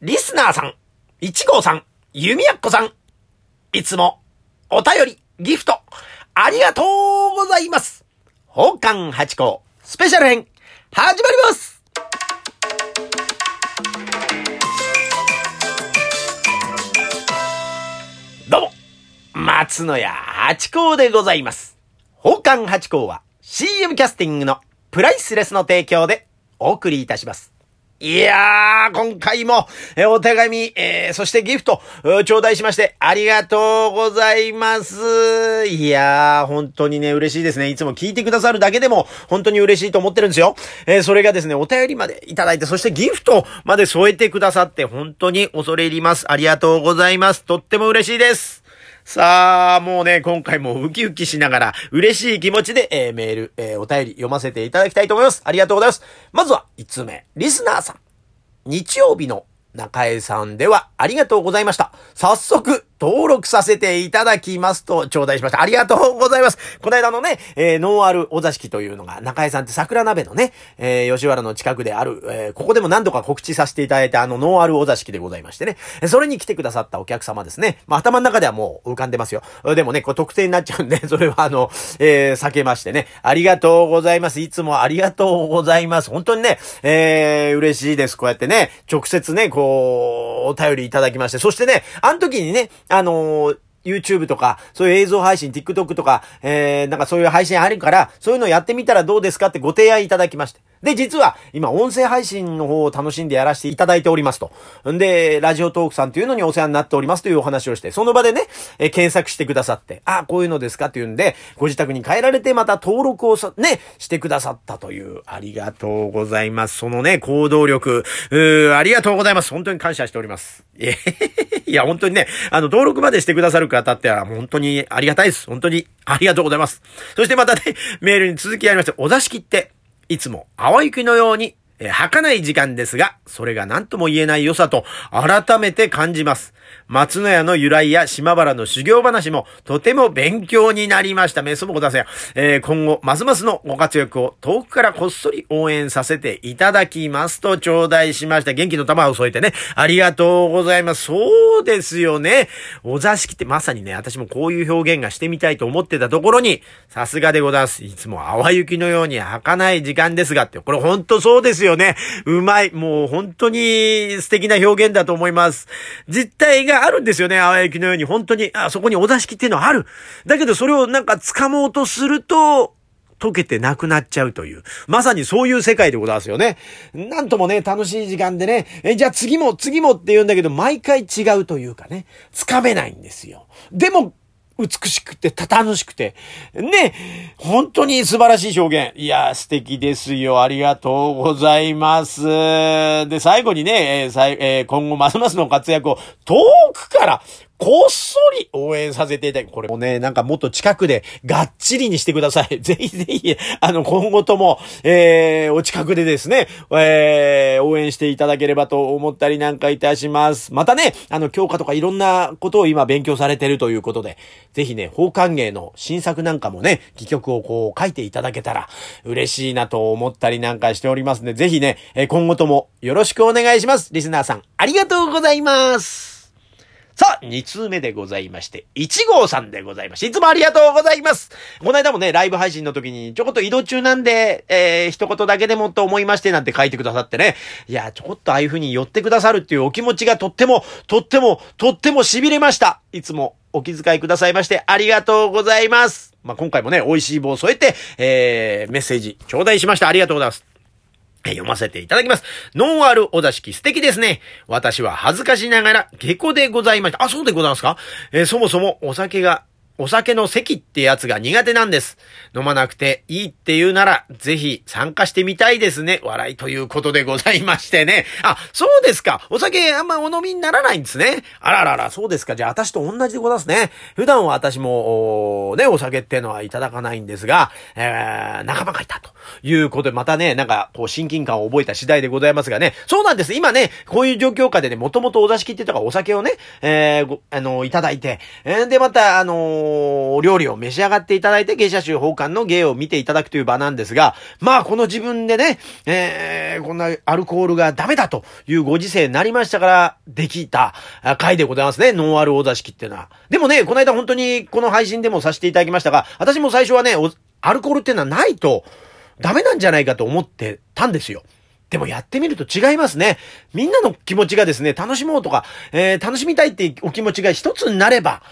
リスナーさん、一号さん、弓矢っこさん、いつも、お便り、ギフト、ありがとうございます。宝冠八甲、スペシャル編、始まりますどうも、松野屋八甲でございます。宝冠八甲は CM キャスティングのプライスレスの提供でお送りいたします。いやー、今回も、えお手紙、えーそしてギフト、頂戴しまして、ありがとうございます。いやー、本当にね、嬉しいですね。いつも聞いてくださるだけでも、本当に嬉しいと思ってるんですよ。えーそれがですね、お便りまでいただいて、そしてギフトまで添えてくださって、本当に恐れ入ります。ありがとうございます。とっても嬉しいです。さあ、もうね、今回もウキウキしながら、嬉しい気持ちで、えーメール、えーお便り読ませていただきたいと思います。ありがとうございます。まずは、5つ目、リスナーさん。日曜日の中江さんではありがとうございました。早速登録させていただきますと頂戴しました。ありがとうございます。この間のね、えーノンアルお座敷というのが中江さんって桜鍋のね、えー吉原の近くである、えーここでも何度か告知させていただいたあのノンアルお座敷でございましてね。それに来てくださったお客様ですね。まあ頭の中ではもう浮かんでますよ。でもね、これ特定になっちゃうんで、それはあの、えー避けましてね。ありがとうございます。いつもありがとうございます。本当にね、えー嬉しいです。こうやってね、直接ね、こう、お便りいただきまして。そしてね、あの時にね、あのー YouTube とか、そういう映像配信、TikTok とか、えー、なんかそういう配信あるから、そういうのやってみたらどうですかってご提案いただきまして。で、実は、今、音声配信の方を楽しんでやらせていただいておりますと。んで、ラジオトークさんというのにお世話になっておりますというお話をして、その場でね、えー検索してくださって、あ、こういうのですかっていうんで、ご自宅に帰られてまた登録をさ、ね、してくださったという、ありがとうございます。そのね、行動力、うーありがとうございます。本当に感謝しております。えへへへいや、本当にね、あの、登録までしてくださる方っては、本当にありがたいです。本当にありがとうございます。そしてまたね、メールに続きありまして、お座敷って、いつも淡雪のように、えー儚い時間ですが、それが何とも言えない良さと、改めて感じます。松野屋の由来や島原の修行話も、とても勉強になりました。メスもください。えー今後、ますますのご活躍を遠くからこっそり応援させていただきますと頂戴しました。元気の玉を添えてね、ありがとうございます。そうですよね。お座敷ってまさにね、私もこういう表現がしてみたいと思ってたところに、さすがでございます。いつも淡雪のように儚い時間ですがって、これほんとそうですよよね。うまい。もう本当に素敵な表現だと思います。実態があるんですよね。淡雪のように。本当に、あ、そこにお座敷っていうのはある。だけどそれをなんか掴もうとすると、溶けてなくなっちゃうという。まさにそういう世界でございますよね。なんともね、楽しい時間でね、え、じゃあ次も次もって言うんだけど、毎回違うというかね、つかめないんですよ。でも、美しくて、たたぬしくて、ね、本当に素晴らしい表現。いや、素敵ですよ。ありがとうございます。で、最後にね、えさいえー今後ますますの活躍を遠くから、こっそり応援させていただき、これもね、なんかもっと近くでがっちりにしてください。ぜひぜひ、あの、今後とも、えー、お近くでですね、えー、応援していただければと思ったりなんかいたします。またね、あの、教科とかいろんなことを今勉強されてるということで、ぜひね、法歓迎の新作なんかもね、戯曲をこう書いていただけたら嬉しいなと思ったりなんかしておりますので、ぜひね、今後ともよろしくお願いします。リスナーさん、ありがとうございます。さあ、2通目でございまして、1号さんでございまして、いつもありがとうございます。この間もね、ライブ配信の時に、ちょこっと移動中なんで、えー、一言だけでもと思いまして、なんて書いてくださってね。いや、ちょこっとああいう風に寄ってくださるっていうお気持ちがとっても、とっても、とっても痺れました。いつもお気遣いくださいまして、ありがとうございます。まあ、今回もね、美味しい棒を添えて、えー、メッセージ頂戴しました。ありがとうございます。え読ませていただきます。ノンアルお座敷素敵ですね。私は恥ずかしながら下戸でございました。あ、そうでございますか？えーそもそもお酒が、お酒の席ってやつが苦手なんです。飲まなくていいって言うなら、ぜひ参加してみたいですね。笑いということでございましてね。あ、そうですか。お酒あんまお飲みにならないんですね。あららら、そうですか。じゃあ私と同じでございますね。普段は私も、おね、お酒ってのはいただかないんですが、えー、仲間がいたということで、またね、なんか、こう、親近感を覚えた次第でございますがね。そうなんです。今ね、こういう状況下でね、もともとお座敷ってとかお酒をね、えーあのいただいて、えーで、また、あのお料理を召し上がっていただいて、芸者集奉還の芸を見ていただくという場なんですが、まあ、この自分でね、えー、こんなアルコールがダメだというご時世になりましたから、できた回でございますね。ノンアルお座敷っていうのは。でもね、この間本当にこの配信でもさせていただきましたが、私も最初はね、アルコールっていうのはないとダメなんじゃないかと思ってたんですよ。でもやってみると違いますね。みんなの気持ちがですね、楽しもうとか、えー、楽しみたいっていうお気持ちが一つになれば、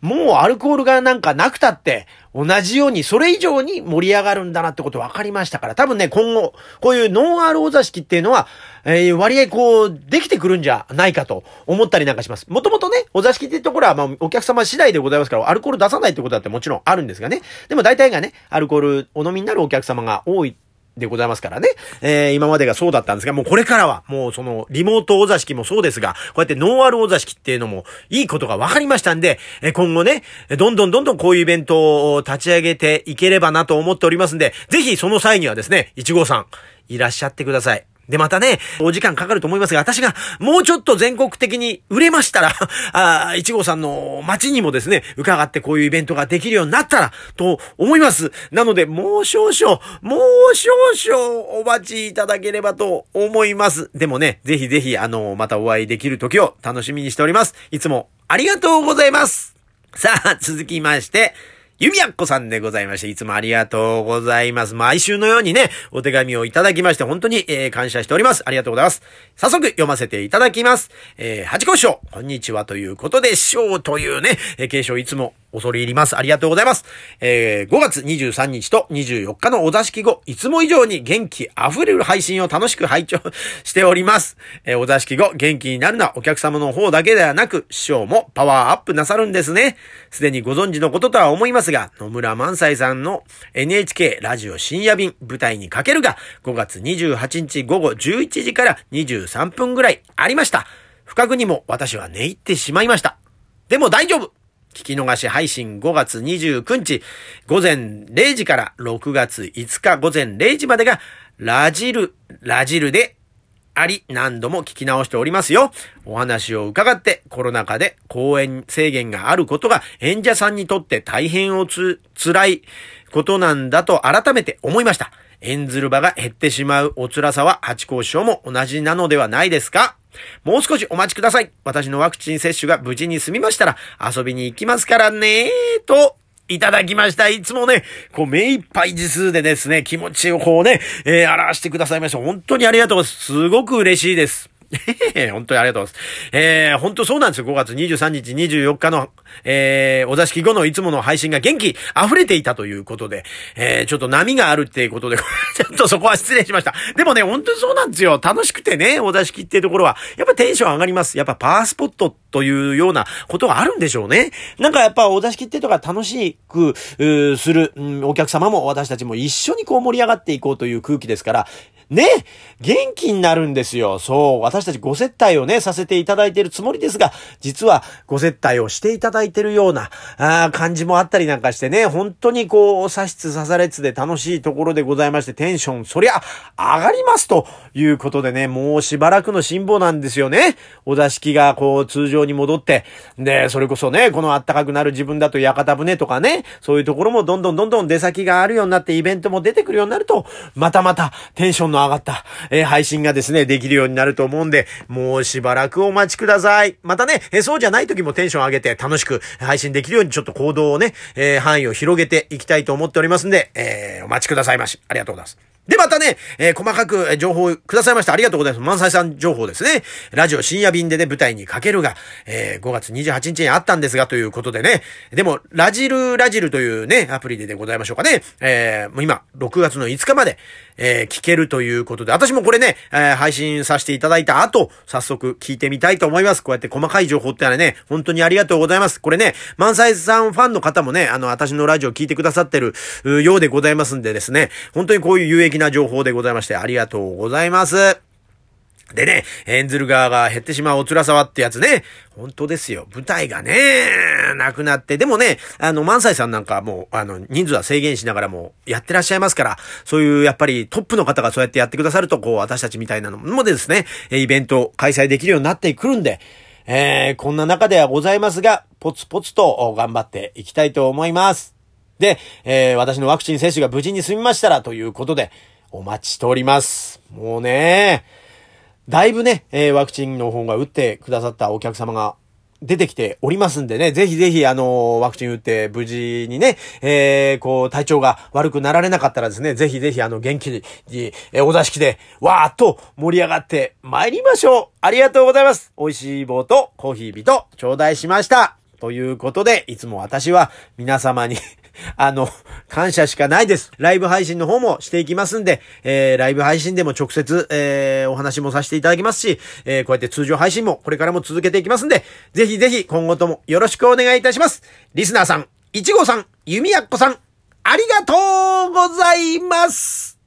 もうアルコールがなんかなくたって、同じように、それ以上に盛り上がるんだなってこと分かりましたから、多分ね、今後、こういうノンアルお座敷っていうのは、えー、割合こう、できてくるんじゃないかと思ったりなんかします。もともとね、お座敷っていうところは、まあ、お客様次第でございますから、アルコール出さないってことだってもちろんあるんですがね。でも大体がね、アルコールお飲みになるお客様が多いでございますからね。えー、今までがそうだったんですが、もうこれからは、もうその、リモートお座敷もそうですが、こうやってノーアルお座敷っていうのも、いいことが分かりましたんで、え今後ね、どんどんどんどんこういうイベントを立ち上げていければなと思っておりますんで、ぜひその際にはですね、いちごさん、いらっしゃってください。で、またね、お時間かかると思いますが、私がもうちょっと全国的に売れましたら、ああ一号さんの街にもですね、伺ってこういうイベントができるようになったら、と思います。なので、もう少々、もう少々お待ちいただければと思います。でもね、ぜひぜひ、あの、またお会いできる時を楽しみにしております。いつもありがとうございます。さあ、続きまして、ゆみやっこさんでございまして、いつもありがとうございます。毎週のようにね、お手紙をいただきまして、本当に、えー、感謝しております。ありがとうございます。早速読ませていただきます。えー、八甲師匠、こんにちはということで、しょうというね、えー、継承いつも恐れ入ります。ありがとうございます。えー、5月23日と24日のお座敷後、いつも以上に元気溢れる配信を楽しく拝聴しております。えー、お座敷後、元気になるのはお客様の方だけではなく、師匠もパワーアップなさるんですね。すでにご存知のこととは思いますが、野村萬斎さんの NHK ラジオ深夜便舞台にかけるが、5月28日午後11時から23分ぐらいありました。不覚にも私は寝入ってしまいました。でも大丈夫聞き逃し配信5月29日午前0時から6月5日午前0時までがラジル、ラジルであり、何度も聞き直しておりますよ。お話を伺ってコロナ禍で公演制限があることが演者さんにとって大変おつ、辛いことなんだと改めて思いました。演ずる場が減ってしまうお辛さは八甲師匠も同じなのではないですか？もう少しお待ちください。私のワクチン接種が無事に済みましたら遊びに行きますからねと、いただきました。いつもね、こう、目いっぱい字数でですね、気持ちをこうね、えー、表してくださいました。本当にありがとうございます。すごく嬉しいです。本当にありがとうございます。えー、本当そうなんですよ。5月23日、24日の、えー、お座敷後のいつもの配信が元気溢れていたということで、えー、ちょっと波があるっていうことで、ちょっとそこは失礼しました。でもね、本当にそうなんですよ。楽しくてね、お座敷っていうところは、やっぱテンション上がります。やっぱパワースポットというようなことがあるんでしょうね。なんかやっぱお座敷っていうとか楽しく、する、うん、お客様も私たちも一緒にこう盛り上がっていこうという空気ですから、ね、元気になるんですよ。そう、私たちご接待をね、させていただいているつもりですが、実はご接待をしていただいているような、ああ感じもあったりなんかしてね、本当にこう、差しつさされつで楽しいところでございまして、テンション、そりゃ、上がりますということでね、もうしばらくの辛抱なんですよね。お座敷がこう、通常に戻って、で、それこそね、この暖かくなる自分だと屋形船とかね、そういうところもどんどんどんどん出先があるようになってイベントも出てくるようになると、またまたテンションのの上がった、えー、配信がですね、できるようになると思うんで、もうしばらくお待ちください。またね、えー、そうじゃない時もテンション上げて楽しく配信できるようにちょっと行動をね、えー、範囲を広げていきたいと思っておりますんで、えお待ちくださいまし。ありがとうございます。で、またね、えー、細かく情報くださいました。ありがとうございます。満載さん情報ですね。ラジオ深夜便でね、舞台にかけるが、えー、5月28日にあったんですが、ということでね。でも、ラジルラジルというね、アプリででございましょうかね。えー、もう今、6月の5日まで、えー、聞けるということで、私もこれね、えー、配信させていただいた後、早速聞いてみたいと思います。こうやって細かい情報ってのはね、本当にありがとうございます。これね、満載さんファンの方もね、あの、私のラジオ聞いてくださってるようでございますんでですね、本当にこういう有益な情報でございまして、ありがとうございます。でね、エンズル側が減ってしまうお辛さはってやつね。本当ですよ。舞台がね、なくなって。でもね、あの、万歳さんなんかもう、あの、人数は制限しながらもやってらっしゃいますから、そういうやっぱりトップの方がそうやってやってくださると、こう、私たちみたいなのもですね、イベント開催できるようになってくるんで、えー、こんな中ではございますが、ポツポツと頑張っていきたいと思います。で、えー、私のワクチン接種が無事に済みましたらということで、お待ちしております。もうね、だいぶね、えー、ワクチンの方が打ってくださったお客様が出てきておりますんでね、ぜひぜひあの、ワクチン打って無事にね、えー、こう、体調が悪くなられなかったらですね、ぜひぜひあの、元気に、えー、お座敷で、わーっと盛り上がって参りましょう。ありがとうございます。美味しい棒とコーヒービと頂戴しました。ということで、いつも私は皆様にあの、感謝しかないです。ライブ配信の方もしていきますんで、えー、ライブ配信でも直接、えー、お話もさせていただきますし、えー、こうやって通常配信もこれからも続けていきますんで、ぜひぜひ今後ともよろしくお願いいたします。リスナーさん、いちごさん、ゆみやっこさん、ありがとうございます